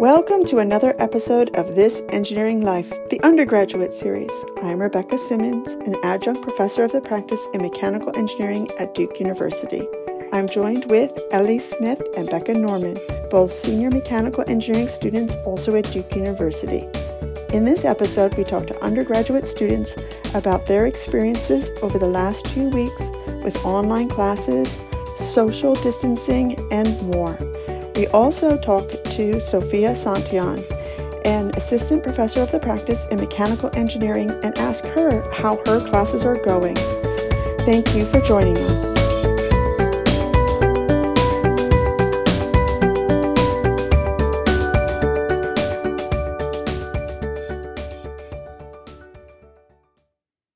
Welcome to another episode of This Engineering Life, the undergraduate series. I'm Rebecca Simmons, an adjunct professor of the practice in mechanical engineering at Duke University. I'm joined with Ellie Smith and Becca Norman, both senior mechanical engineering students also at Duke University. In this episode, we talk to undergraduate students about their experiences over the last two weeks with online classes, social distancing, and more. We also talk to Sophia Santillan, an assistant professor of the practice in mechanical engineering, and ask her how her classes are going. Thank you for joining us.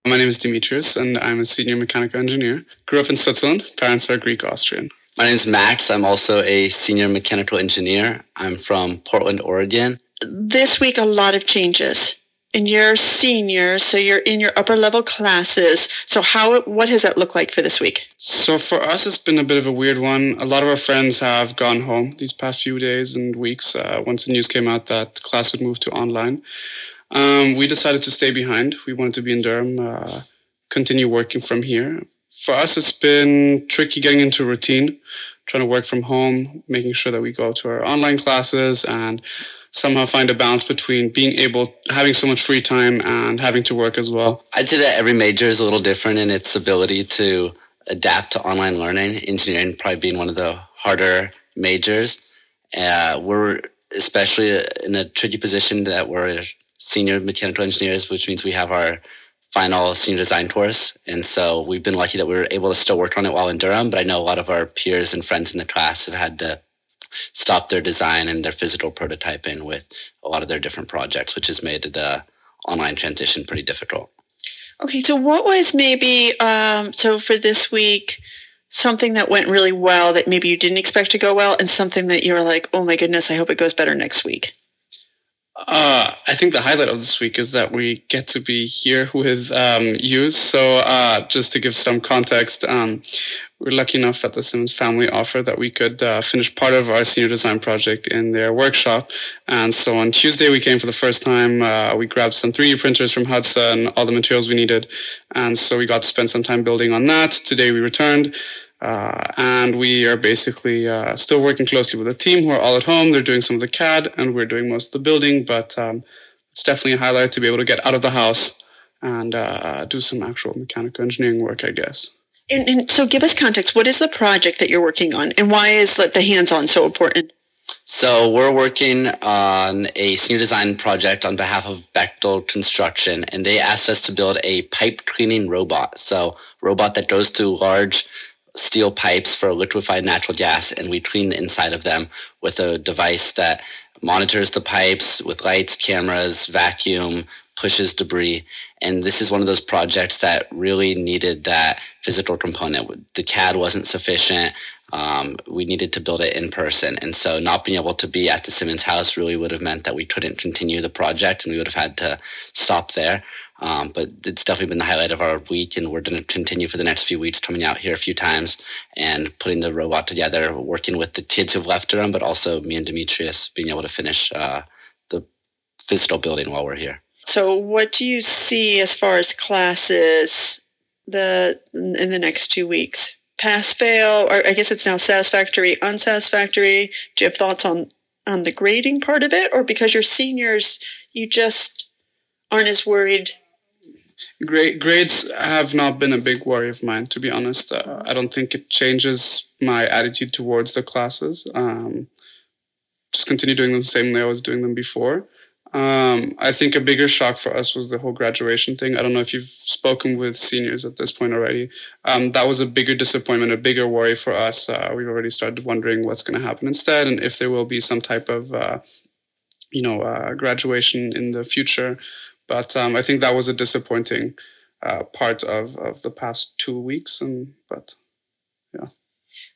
My name is Demetrius, and I'm a senior mechanical engineer. Grew up in Switzerland. Parents are Greek Austrian. My name is Max. I'm also a senior mechanical engineer. I'm from Portland, Oregon. This week, a lot of changes. And you're senior, so you're in your upper level classes. So how what has that looked like for this week? So for us, it's been a bit of a weird one. A lot of our friends have gone home these past few days and weeks. Uh, once the news came out that class would move to online, um, we decided to stay behind. We wanted to be in Durham, uh, continue working from here for us, it's been tricky getting into routine, trying to work from home, making sure that we go to our online classes and somehow find a balance between being able having so much free time and having to work as well. I'd say that every major is a little different in its ability to adapt to online learning. Engineering probably being one of the harder majors. Uh, we're especially in a tricky position that we're senior mechanical engineers, which means we have our final senior design course. And so we've been lucky that we were able to still work on it while in Durham. But I know a lot of our peers and friends in the class have had to stop their design and their physical prototyping with a lot of their different projects, which has made the online transition pretty difficult. Okay, so what was maybe, um, so for this week, something that went really well that maybe you didn't expect to go well, and something that you were like, oh my goodness, I hope it goes better next week? Uh, I think the highlight of this week is that we get to be here with um, you. So, uh, just to give some context, um, we're lucky enough that the Simmons family offered that we could uh, finish part of our senior design project in their workshop. And so on Tuesday, we came for the first time. Uh, we grabbed some 3D printers from Hudson, all the materials we needed. And so we got to spend some time building on that. Today, we returned. Uh, and we are basically uh, still working closely with the team who are all at home. They're doing some of the CAD, and we're doing most of the building. But um, it's definitely a highlight to be able to get out of the house and uh, do some actual mechanical engineering work, I guess. And, and, so, give us context. What is the project that you're working on, and why is the hands-on so important? So we're working on a senior design project on behalf of Bechtel Construction, and they asked us to build a pipe cleaning robot. So robot that goes through large steel pipes for liquefied natural gas and we clean the inside of them with a device that monitors the pipes with lights, cameras, vacuum, pushes debris. And this is one of those projects that really needed that physical component. The CAD wasn't sufficient. Um, we needed to build it in person. And so not being able to be at the Simmons house really would have meant that we couldn't continue the project and we would have had to stop there. Um, but it's definitely been the highlight of our week, and we're going to continue for the next few weeks, coming out here a few times and putting the robot together, working with the kids who've left Durham, but also me and Demetrius being able to finish uh, the physical building while we're here. So, what do you see as far as classes the in the next two weeks? Pass, fail, or I guess it's now satisfactory, unsatisfactory. Do you have thoughts on on the grading part of it, or because you're seniors, you just aren't as worried Grade, grades have not been a big worry of mine, to be honest. Uh, I don't think it changes my attitude towards the classes. Um, just continue doing them the same way I was doing them before. Um, I think a bigger shock for us was the whole graduation thing. I don't know if you've spoken with seniors at this point already. Um, that was a bigger disappointment, a bigger worry for us. Uh, we've already started wondering what's going to happen instead, and if there will be some type of, uh, you know, uh, graduation in the future. But um, I think that was a disappointing uh, part of, of the past two weeks. And but yeah.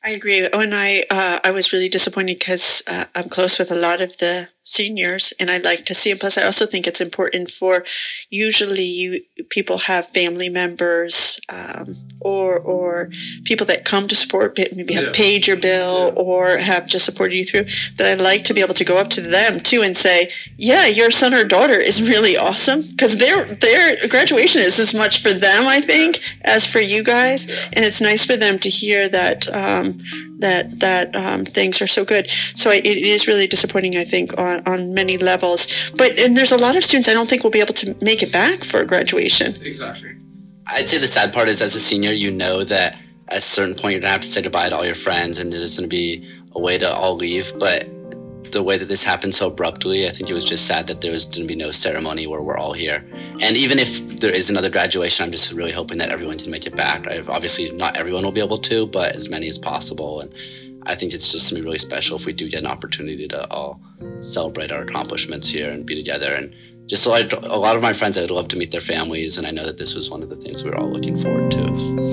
I agree. When I uh, I was really disappointed because uh, I'm close with a lot of the seniors and I'd like to see them. Plus, I also think it's important for usually you people have family members um, or or people that come to support, maybe have yeah. paid your bill yeah. or have just supported you through. That I'd like to be able to go up to them too and say, "Yeah, your son or daughter is really awesome," because their their graduation is as much for them, I think, as for you guys, and it's nice for them to hear that um, that that um, things are so good. So it is really disappointing, I think, on, on many levels. But and there's a lot of students I don't think will be able to make it back for graduation. Exactly. I'd say the sad part is, as a senior, you know that at a certain point you're gonna have to say goodbye to all your friends, and there's gonna be a way to all leave. But the way that this happened so abruptly, I think it was just sad that there was going to be no ceremony where we're all here. And even if there is another graduation, I'm just really hoping that everyone can make it back. Obviously, not everyone will be able to, but as many as possible. And I think it's just going to be really special if we do get an opportunity to all celebrate our accomplishments here and be together. And just a lot of my friends, I'd love to meet their families. And I know that this was one of the things we were all looking forward to.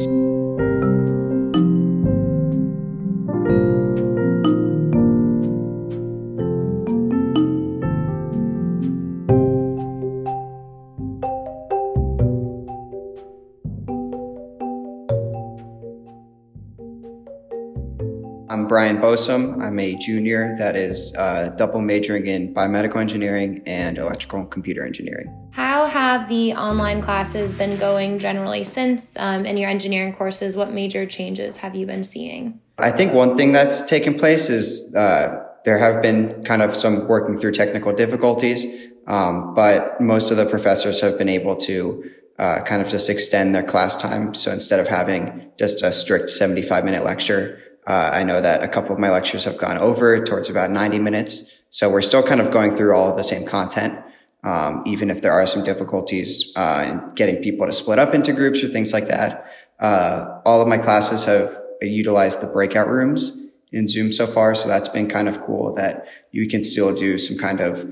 I'm Brian Bosom. I'm a junior that is uh, double majoring in biomedical engineering and electrical and computer engineering. How have the online classes been going generally since um, in your engineering courses? What major changes have you been seeing? I think one thing that's taken place is uh, there have been kind of some working through technical difficulties, um, but most of the professors have been able to uh, kind of just extend their class time. So instead of having just a strict 75 minute lecture, uh, I know that a couple of my lectures have gone over towards about 90 minutes. So we're still kind of going through all of the same content. Um, even if there are some difficulties uh, in getting people to split up into groups or things like that. Uh, all of my classes have utilized the breakout rooms in Zoom so far. So that's been kind of cool that you can still do some kind of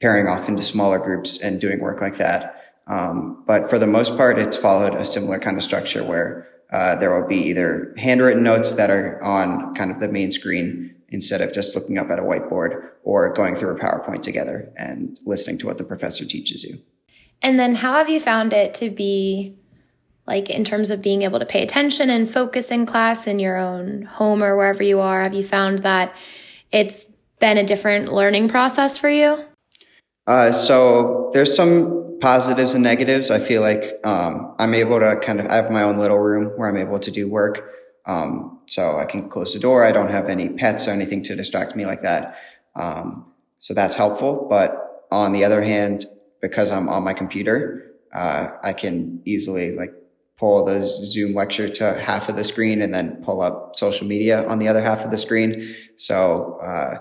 pairing off into smaller groups and doing work like that. Um, but for the most part, it's followed a similar kind of structure where uh, there will be either handwritten notes that are on kind of the main screen instead of just looking up at a whiteboard or going through a PowerPoint together and listening to what the professor teaches you. And then how have you found it to be like in terms of being able to pay attention and focus in class in your own home or wherever you are? Have you found that it's been a different learning process for you? Uh, so there's some positives and negatives. I feel like um, I'm able to kind of I have my own little room where I'm able to do work. Um, so I can close the door. I don't have any pets or anything to distract me like that. Um, so that's helpful. But on the other hand, because I'm on my computer, uh, I can easily like pull the Zoom lecture to half of the screen and then pull up social media on the other half of the screen. So uh,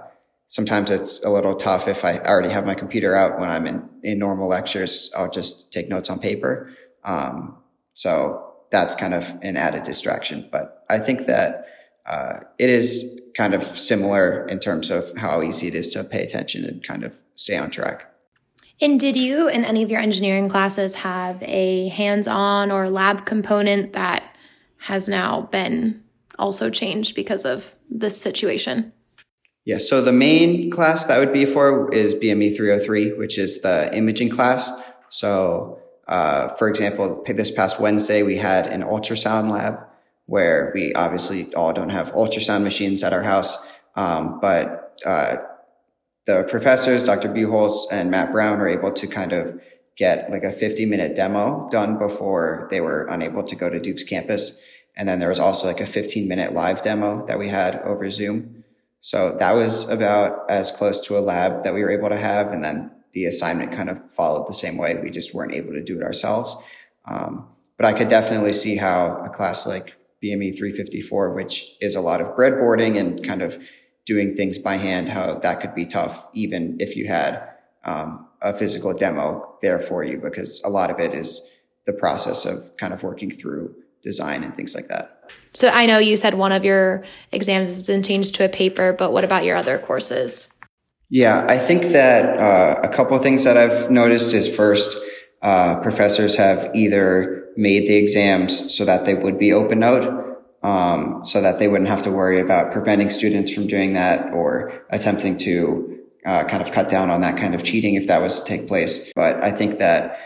sometimes it's a little tough if I already have my computer out when I'm in, in normal lectures. I'll just take notes on paper. Um, so that's kind of an added distraction. But I think that uh, it is kind of similar in terms of how easy it is to pay attention and kind of stay on track. And did you, in any of your engineering classes, have a hands on or lab component that has now been also changed because of this situation? Yeah, so the main class that would be for is BME 303, which is the imaging class. So, uh, for example, this past Wednesday, we had an ultrasound lab where we obviously all don't have ultrasound machines at our house. Um, but, uh, the professors, Dr. Buchholz and Matt Brown are able to kind of get like a 50 minute demo done before they were unable to go to Duke's campus. And then there was also like a 15 minute live demo that we had over Zoom. So that was about as close to a lab that we were able to have. And then the assignment kind of followed the same way. We just weren't able to do it ourselves. Um, but I could definitely see how a class like BME 354, which is a lot of breadboarding and kind of doing things by hand, how that could be tough, even if you had um, a physical demo there for you, because a lot of it is the process of kind of working through design and things like that. So I know you said one of your exams has been changed to a paper, but what about your other courses? Yeah, I think that uh, a couple of things that I've noticed is first, uh, professors have either made the exams so that they would be open note, um, so that they wouldn't have to worry about preventing students from doing that or attempting to uh, kind of cut down on that kind of cheating if that was to take place. But I think that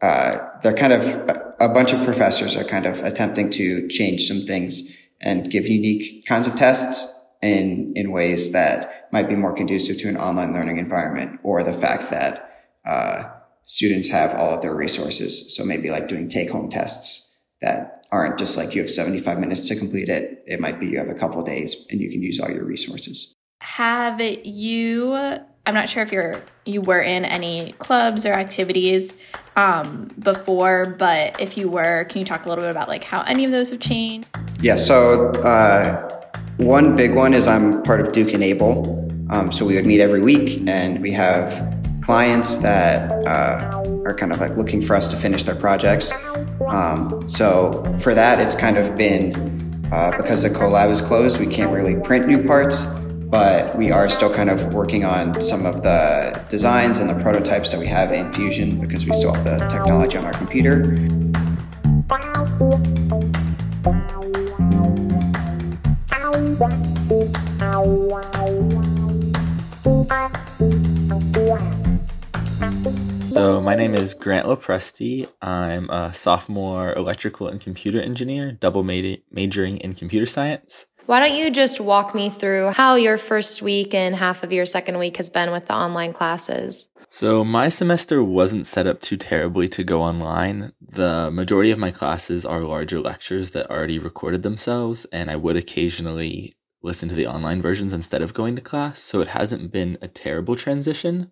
uh, they're kind of a bunch of professors are kind of attempting to change some things and give unique kinds of tests in in ways that might be more conducive to an online learning environment, or the fact that uh, students have all of their resources. So maybe like doing take home tests that aren't just like you have 75 minutes to complete it. It might be you have a couple days and you can use all your resources. Have you, I'm not sure if you're, you were in any clubs or activities um, before, but if you were, can you talk a little bit about like how any of those have changed? Yeah. So, uh, one big one is I'm part of Duke Enable. Um, so we would meet every week and we have clients that uh, are kind of like looking for us to finish their projects. Um, so for that, it's kind of been uh, because the Co-Lab is closed, we can't really print new parts, but we are still kind of working on some of the designs and the prototypes that we have in Fusion because we still have the technology on our computer. So, my name is Grant Lopresti. I'm a sophomore electrical and computer engineer, double majoring in computer science. Why don't you just walk me through how your first week and half of your second week has been with the online classes? So, my semester wasn't set up too terribly to go online. The majority of my classes are larger lectures that already recorded themselves, and I would occasionally listen to the online versions instead of going to class. So, it hasn't been a terrible transition.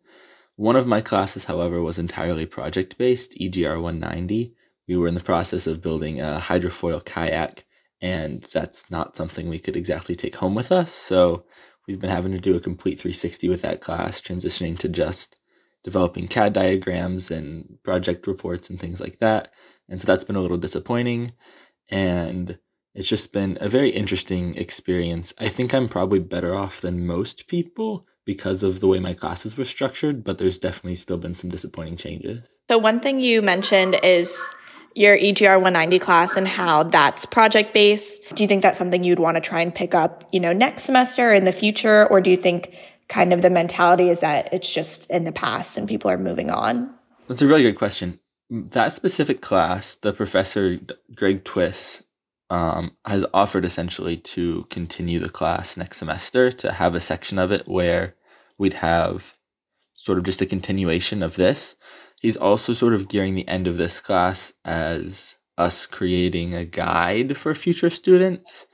One of my classes, however, was entirely project based, EGR 190. We were in the process of building a hydrofoil kayak, and that's not something we could exactly take home with us. So we've been having to do a complete 360 with that class, transitioning to just developing CAD diagrams and project reports and things like that. And so that's been a little disappointing. And it's just been a very interesting experience. I think I'm probably better off than most people because of the way my classes were structured, but there's definitely still been some disappointing changes. So, one thing you mentioned is your EGR 190 class and how that's project based. Do you think that's something you'd want to try and pick up, you know, next semester in the future? Or do you think kind of the mentality is that it's just in the past and people are moving on? That's a really good question. That specific class, the professor, Greg Twiss, um, has offered essentially to continue the class next semester to have a section of it where we'd have sort of just a continuation of this. He's also sort of gearing the end of this class as us creating a guide for future students,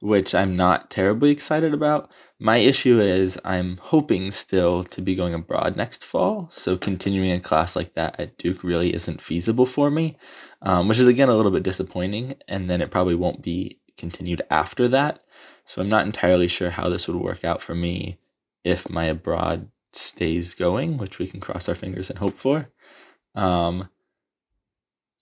which I'm not terribly excited about. My issue is I'm hoping still to be going abroad next fall, so continuing a class like that at Duke really isn't feasible for me, um, which is again a little bit disappointing. And then it probably won't be continued after that. So I'm not entirely sure how this would work out for me if my abroad stays going, which we can cross our fingers and hope for. Um,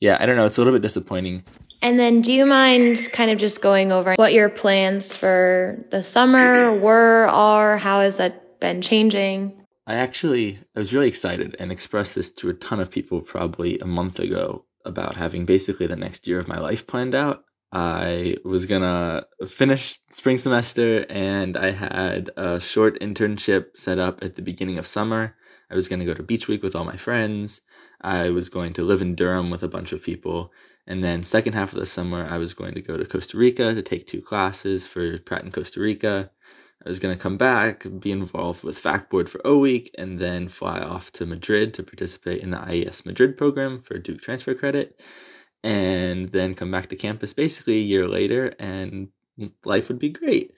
yeah, I don't know. It's a little bit disappointing. And then, do you mind kind of just going over what your plans for the summer were, are? How has that been changing? I actually, I was really excited and expressed this to a ton of people probably a month ago about having basically the next year of my life planned out. I was gonna finish spring semester and I had a short internship set up at the beginning of summer. I was gonna go to Beach Week with all my friends. I was going to live in Durham with a bunch of people and then second half of the summer, I was going to go to Costa Rica to take two classes for Pratt in Costa Rica. I was going to come back, be involved with FAC Board for O Week, and then fly off to Madrid to participate in the IES Madrid program for Duke transfer credit, and then come back to campus basically a year later, and life would be great.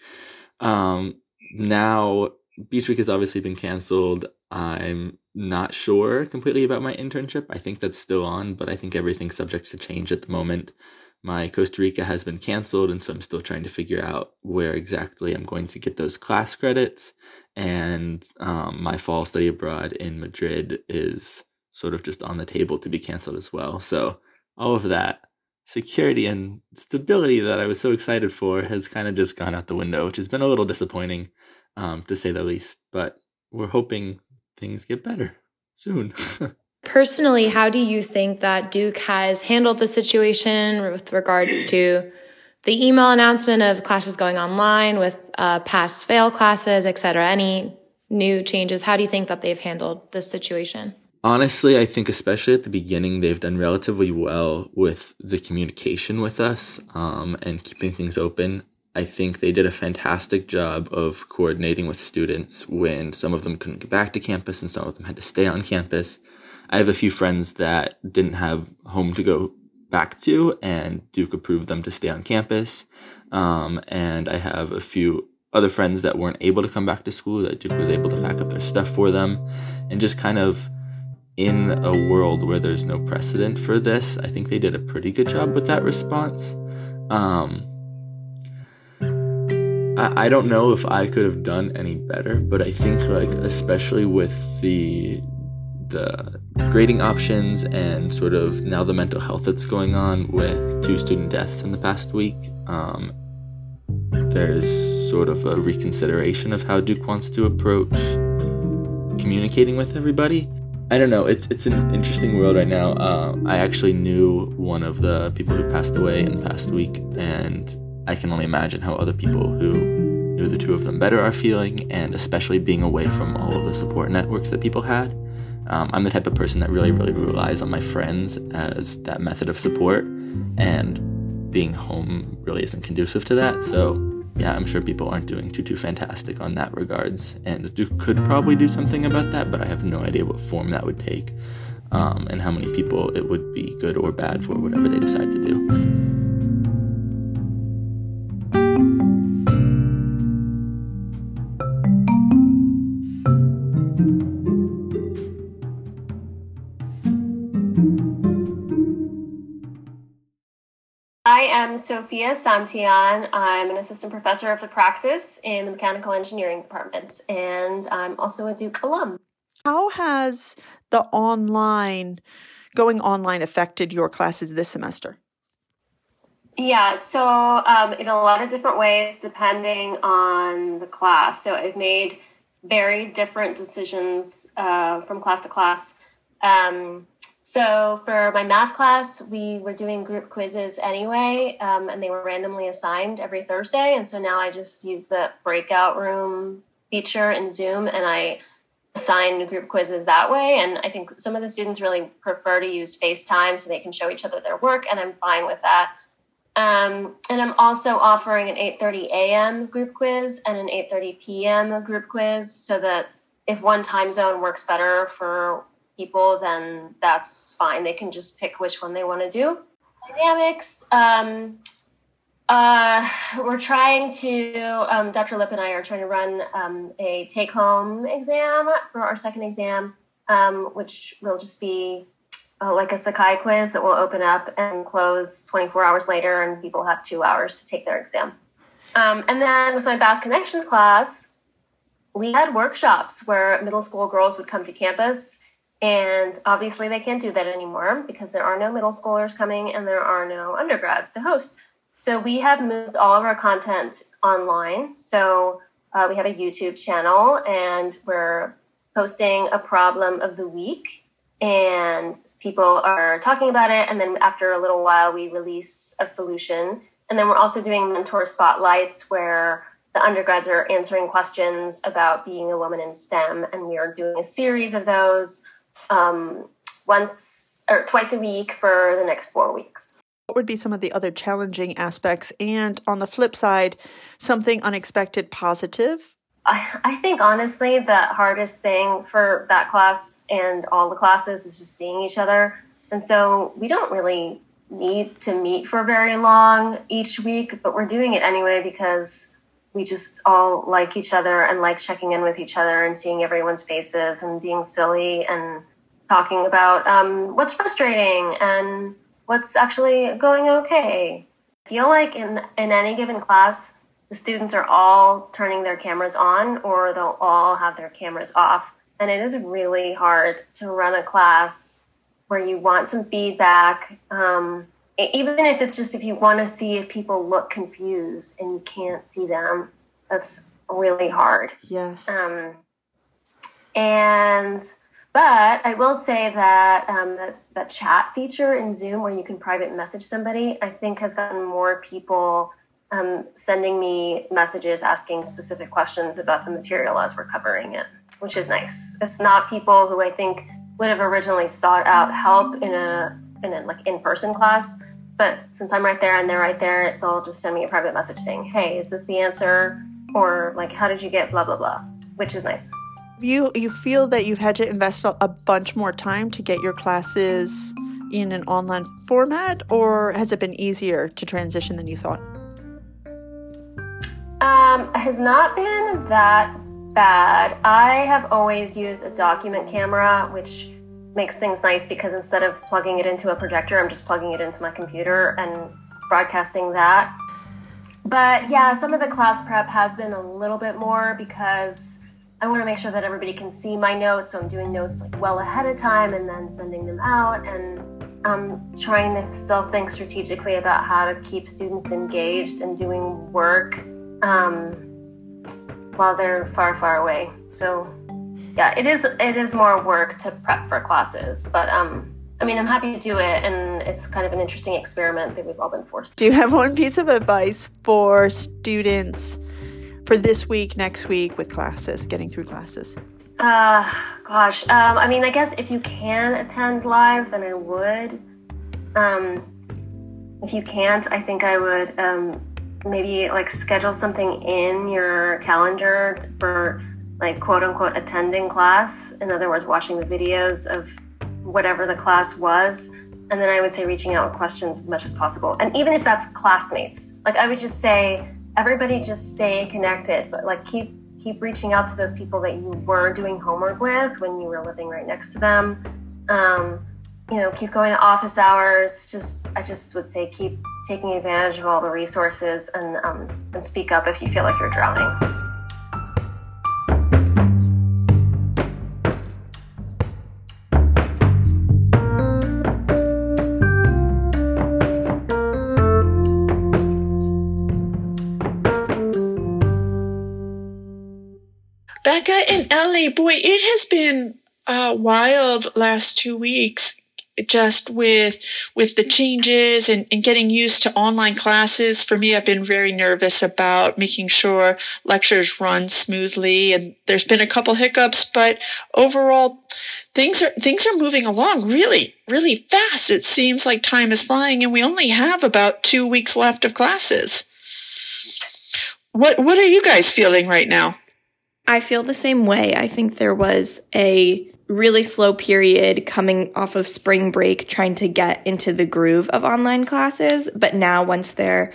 Um, now, Beach Week has obviously been canceled. I'm not sure completely about my internship. I think that's still on, but I think everything's subject to change at the moment. My Costa Rica has been canceled, and so I'm still trying to figure out where exactly I'm going to get those class credits. And um, my fall study abroad in Madrid is sort of just on the table to be canceled as well. So, all of that security and stability that I was so excited for has kind of just gone out the window, which has been a little disappointing, um, to say the least. But we're hoping things get better soon. Personally, how do you think that Duke has handled the situation with regards to the email announcement of classes going online with uh, pass fail classes, et cetera? Any new changes? How do you think that they've handled this situation? Honestly, I think especially at the beginning, they've done relatively well with the communication with us um, and keeping things open. I think they did a fantastic job of coordinating with students when some of them couldn't get back to campus and some of them had to stay on campus. I have a few friends that didn't have home to go back to, and Duke approved them to stay on campus. Um, and I have a few other friends that weren't able to come back to school that Duke was able to pack up their stuff for them. And just kind of in a world where there's no precedent for this, I think they did a pretty good job with that response. Um, I, I don't know if I could have done any better, but I think like especially with the the grading options and sort of now the mental health that's going on with two student deaths in the past week, um, there's sort of a reconsideration of how Duke wants to approach communicating with everybody. I don't know. It's it's an interesting world right now. Uh, I actually knew one of the people who passed away in the past week, and I can only imagine how other people who knew the two of them better are feeling, and especially being away from all of the support networks that people had. Um, I'm the type of person that really, really relies on my friends as that method of support, and being home really isn't conducive to that. So, yeah, I'm sure people aren't doing too, too fantastic on that regards, and Duke could probably do something about that, but I have no idea what form that would take, um, and how many people it would be good or bad for whatever they decide to do. Am Sophia Santillan. I'm an assistant professor of the practice in the mechanical engineering department, and I'm also a Duke alum. How has the online, going online, affected your classes this semester? Yeah, so um, in a lot of different ways, depending on the class. So I've made very different decisions uh, from class to class. Um, so for my math class, we were doing group quizzes anyway, um, and they were randomly assigned every Thursday. And so now I just use the breakout room feature in Zoom, and I assign group quizzes that way. And I think some of the students really prefer to use FaceTime so they can show each other their work, and I'm fine with that. Um, and I'm also offering an 8:30 a.m. group quiz and an 8:30 p.m. group quiz, so that if one time zone works better for people, then that's fine. They can just pick which one they want to do. Dynamics. Um, uh, we're trying to, um, Dr. Lip and I are trying to run um, a take home exam for our second exam, um, which will just be uh, like a Sakai quiz that will open up and close 24 hours later, and people have two hours to take their exam. Um, and then with my Bass Connections class, we had workshops where middle school girls would come to campus and obviously, they can't do that anymore because there are no middle schoolers coming and there are no undergrads to host. So we have moved all of our content online. So uh, we have a YouTube channel and we're posting a problem of the week and people are talking about it. And then after a little while, we release a solution. And then we're also doing mentor spotlights where the undergrads are answering questions about being a woman in STEM. And we are doing a series of those um, once or twice a week for the next four weeks. What would be some of the other challenging aspects? And on the flip side, something unexpected positive? I, I think honestly, the hardest thing for that class and all the classes is just seeing each other. And so we don't really need to meet for very long each week, but we're doing it anyway because we just all like each other and like checking in with each other and seeing everyone's faces and being silly and talking about um, what's frustrating and what's actually going okay. I feel like in in any given class, the students are all turning their cameras on or they'll all have their cameras off. And it is really hard to run a class where you want some feedback. Um, even if it's just if you want to see if people look confused and you can't see them, that's really hard. Yes. Um, and but I will say that um, that that chat feature in Zoom where you can private message somebody, I think has gotten more people um, sending me messages asking specific questions about the material as we're covering it, which is nice. It's not people who I think would have originally sought out help in a in a like in person class, but since I'm right there and they're right there, they'll just send me a private message saying, "Hey, is this the answer?" or like, "How did you get blah blah blah," which is nice. You you feel that you've had to invest a bunch more time to get your classes in an online format, or has it been easier to transition than you thought? Um, has not been that bad. I have always used a document camera, which makes things nice because instead of plugging it into a projector, I'm just plugging it into my computer and broadcasting that. But yeah, some of the class prep has been a little bit more because I want to make sure that everybody can see my notes. So I'm doing notes like well ahead of time and then sending them out. And I'm trying to still think strategically about how to keep students engaged and doing work um, while they're far, far away. So, yeah, it is it is more work to prep for classes, but um, I mean, I'm happy to do it, and it's kind of an interesting experiment that we've all been forced. To. Do you have one piece of advice for students for this week, next week with classes, getting through classes? Uh, gosh, um, I mean, I guess if you can attend live, then I would. Um, if you can't, I think I would um, maybe like schedule something in your calendar for like quote unquote attending class. In other words, watching the videos of whatever the class was. And then I would say reaching out with questions as much as possible. And even if that's classmates, like I would just say, everybody just stay connected, but like keep keep reaching out to those people that you were doing homework with when you were living right next to them. Um, you know, keep going to office hours. Just I just would say keep taking advantage of all the resources and um, and speak up if you feel like you're drowning. Becca and Ellie, boy, it has been a wild last two weeks just with with the changes and, and getting used to online classes. For me i've been very nervous about making sure lectures run smoothly and there's been a couple hiccups but overall things are things are moving along really really fast. It seems like time is flying and we only have about two weeks left of classes. What what are you guys feeling right now i feel the same way i think there was a really slow period coming off of spring break trying to get into the groove of online classes. But now, once they're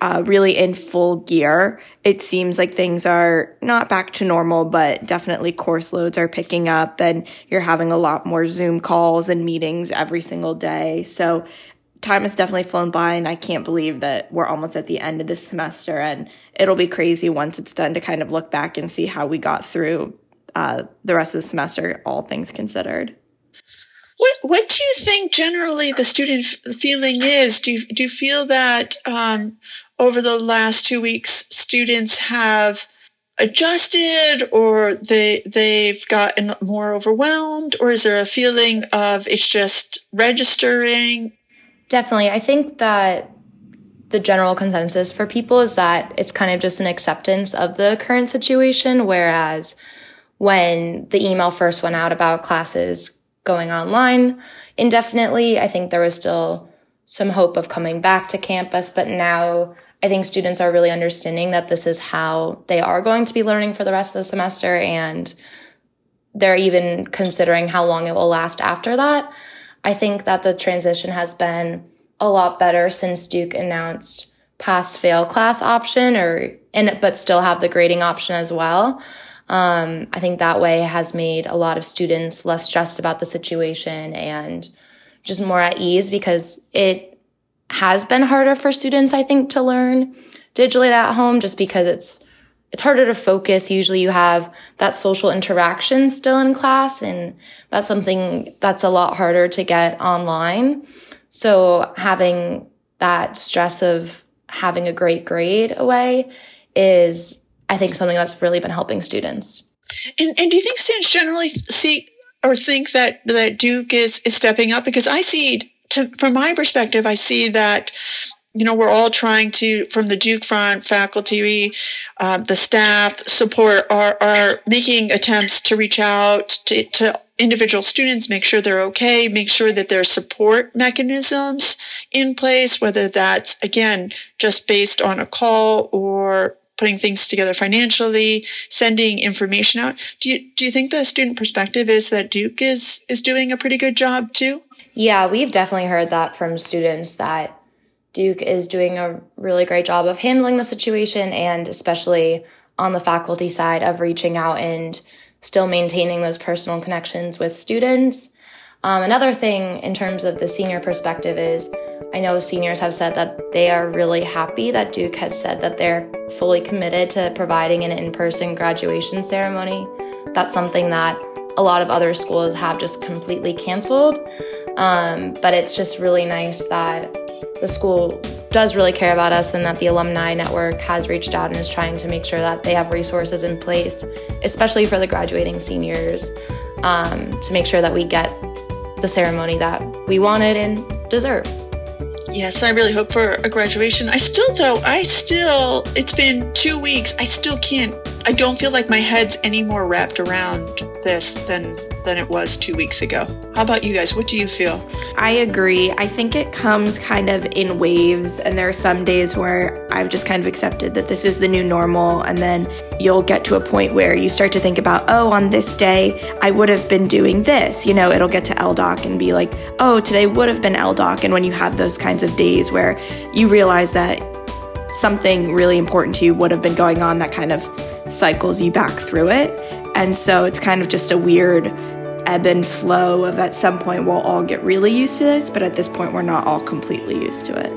uh, really in full gear, it seems like things are not back to normal, but definitely course loads are picking up and you're having a lot more Zoom calls and meetings every single day. So time has definitely flown by and I can't believe that we're almost at the end of this semester and it'll be crazy once it's done to kind of look back and see how we got through uh, the rest of the semester, all things considered. What What do you think generally the student feeling is? Do you, do you feel that um, over the last two weeks, students have adjusted, or they they've gotten more overwhelmed, or is there a feeling of it's just registering? Definitely, I think that the general consensus for people is that it's kind of just an acceptance of the current situation, whereas when the email first went out about classes going online indefinitely, I think there was still some hope of coming back to campus. But now I think students are really understanding that this is how they are going to be learning for the rest of the semester. And they're even considering how long it will last after that. I think that the transition has been a lot better since Duke announced pass fail class option or and but still have the grading option as well. Um, I think that way has made a lot of students less stressed about the situation and just more at ease because it has been harder for students, I think, to learn digitally at home just because it's it's harder to focus. Usually you have that social interaction still in class and that's something that's a lot harder to get online. So having that stress of having a great grade away is I think something that's really been helping students. And, and do you think students generally see or think that, that Duke is, is stepping up? Because I see, to, from my perspective, I see that you know, we're all trying to, from the Duke front, faculty, uh, the staff, support, are, are making attempts to reach out to, to individual students, make sure they're okay, make sure that there are support mechanisms in place, whether that's, again, just based on a call or putting things together financially, sending information out. Do you do you think the student perspective is that Duke is is doing a pretty good job too? Yeah, we've definitely heard that from students that Duke is doing a really great job of handling the situation and especially on the faculty side of reaching out and still maintaining those personal connections with students. Um, another thing in terms of the senior perspective is I know seniors have said that they are really happy that Duke has said that they're fully committed to providing an in person graduation ceremony. That's something that a lot of other schools have just completely canceled. Um, but it's just really nice that the school does really care about us and that the alumni network has reached out and is trying to make sure that they have resources in place, especially for the graduating seniors, um, to make sure that we get the ceremony that we wanted and deserve. Yes, I really hope for a graduation. I still, though, I still, it's been two weeks. I still can't, I don't feel like my head's any more wrapped around this than than it was two weeks ago. How about you guys? What do you feel? I agree. I think it comes kind of in waves, and there are some days where I've just kind of accepted that this is the new normal, and then you'll get to a point where you start to think about, oh, on this day, I would have been doing this. You know, it'll get to LDOC and be like, oh, today would have been LDOC. And when you have those kinds of days where you realize that something really important to you would have been going on, that kind of cycles you back through it. And so it's kind of just a weird ebb and flow of at some point we'll all get really used to this, but at this point we're not all completely used to it.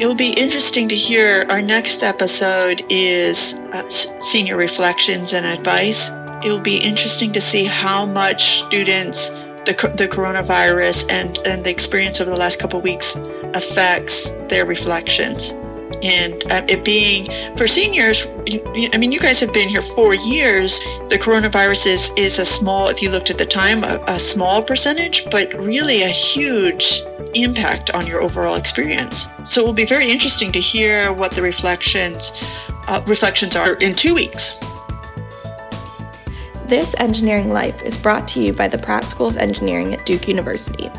It will be interesting to hear. Our next episode is uh, senior reflections and advice. It will be interesting to see how much students the, the coronavirus and, and the experience over the last couple weeks affects their reflections and uh, it being for seniors i mean you guys have been here four years. The coronavirus is, is a small if you looked at the time a, a small percentage but really a huge impact on your overall experience. So it will be very interesting to hear what the reflections uh, reflections are in two weeks this engineering life is brought to you by the pratt school of engineering at duke university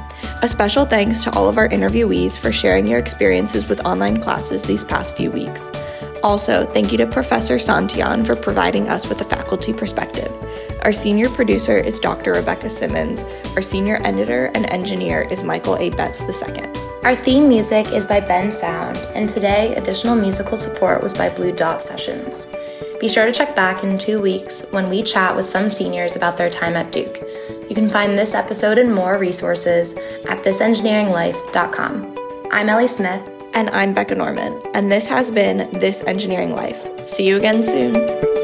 a special thanks to all of our interviewees for sharing your experiences with online classes these past few weeks. Also, thank you to Professor Santillan for providing us with a faculty perspective. Our senior producer is Dr. Rebecca Simmons. Our senior editor and engineer is Michael A. Betts II. Our theme music is by Bensound, and today additional musical support was by Blue Dot Sessions. Be sure to check back in two weeks when we chat with some seniors about their time at Duke. You can find this episode and more resources at thisengineeringlife.com. I'm Ellie Smith. And I'm Becca Norman. And this has been This Engineering Life. See you again soon.